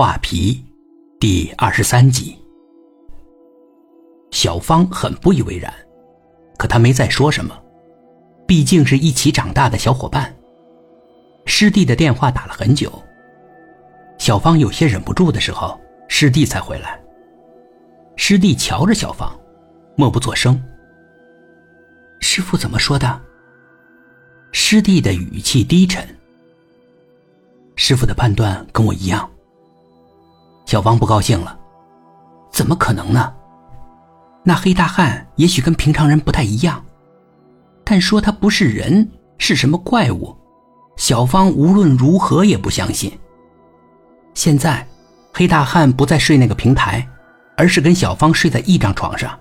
画皮，第二十三集。小芳很不以为然，可她没再说什么，毕竟是一起长大的小伙伴。师弟的电话打了很久，小芳有些忍不住的时候，师弟才回来。师弟瞧着小芳，默不作声。师傅怎么说的？师弟的语气低沉。师傅的判断跟我一样。小芳不高兴了，怎么可能呢？那黑大汉也许跟平常人不太一样，但说他不是人，是什么怪物，小芳无论如何也不相信。现在，黑大汉不再睡那个平台，而是跟小芳睡在一张床上，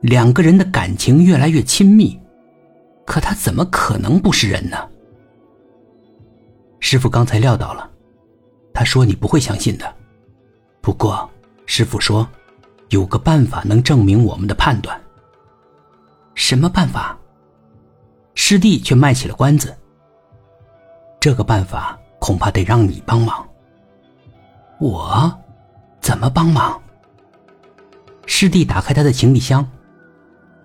两个人的感情越来越亲密，可他怎么可能不是人呢？师傅刚才料到了，他说你不会相信的。不过，师傅说，有个办法能证明我们的判断。什么办法？师弟却卖起了关子。这个办法恐怕得让你帮忙。我，怎么帮忙？师弟打开他的行李箱，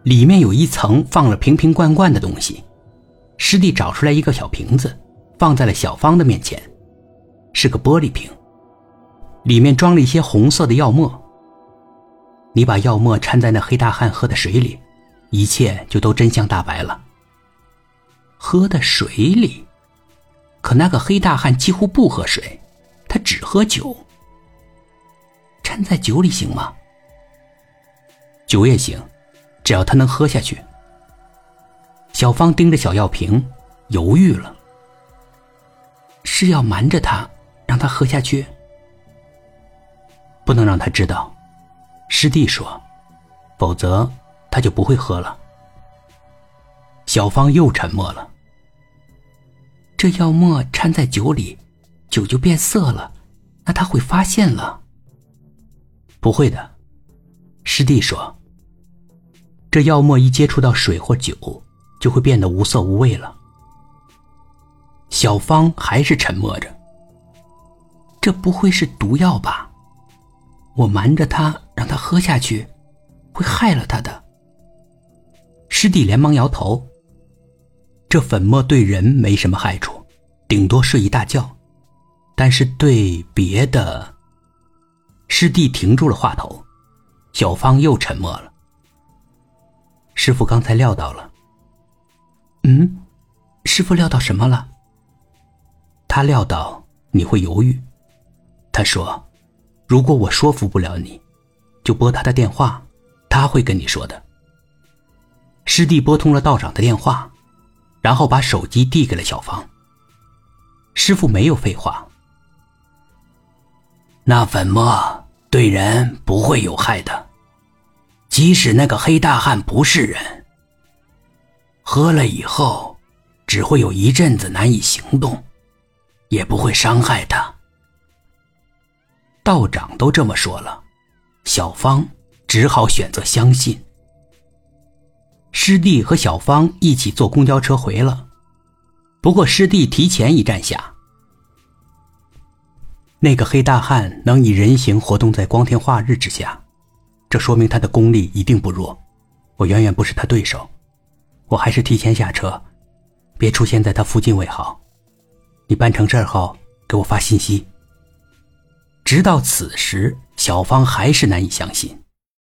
里面有一层放了瓶瓶罐罐的东西。师弟找出来一个小瓶子，放在了小芳的面前，是个玻璃瓶。里面装了一些红色的药沫。你把药沫掺在那黑大汉喝的水里，一切就都真相大白了。喝的水里，可那个黑大汉几乎不喝水，他只喝酒。掺在酒里行吗？酒也行，只要他能喝下去。小芳盯着小药瓶，犹豫了。是要瞒着他，让他喝下去？不能让他知道，师弟说，否则他就不会喝了。小芳又沉默了。这药沫掺在酒里，酒就变色了，那他会发现了。不会的，师弟说，这药沫一接触到水或酒，就会变得无色无味了。小芳还是沉默着。这不会是毒药吧？我瞒着他，让他喝下去，会害了他的。师弟连忙摇头。这粉末对人没什么害处，顶多睡一大觉，但是对别的……师弟停住了话头，小芳又沉默了。师傅刚才料到了。嗯，师傅料到什么了？他料到你会犹豫。他说。如果我说服不了你，就拨他的电话，他会跟你说的。师弟拨通了道长的电话，然后把手机递给了小芳。师傅没有废话，那粉末对人不会有害的，即使那个黑大汉不是人，喝了以后，只会有一阵子难以行动，也不会伤害他。道长都这么说了，小芳只好选择相信。师弟和小芳一起坐公交车回了，不过师弟提前一站下。那个黑大汉能以人形活动在光天化日之下，这说明他的功力一定不弱。我远远不是他对手，我还是提前下车，别出现在他附近为好。你办成事后给我发信息。直到此时，小芳还是难以相信。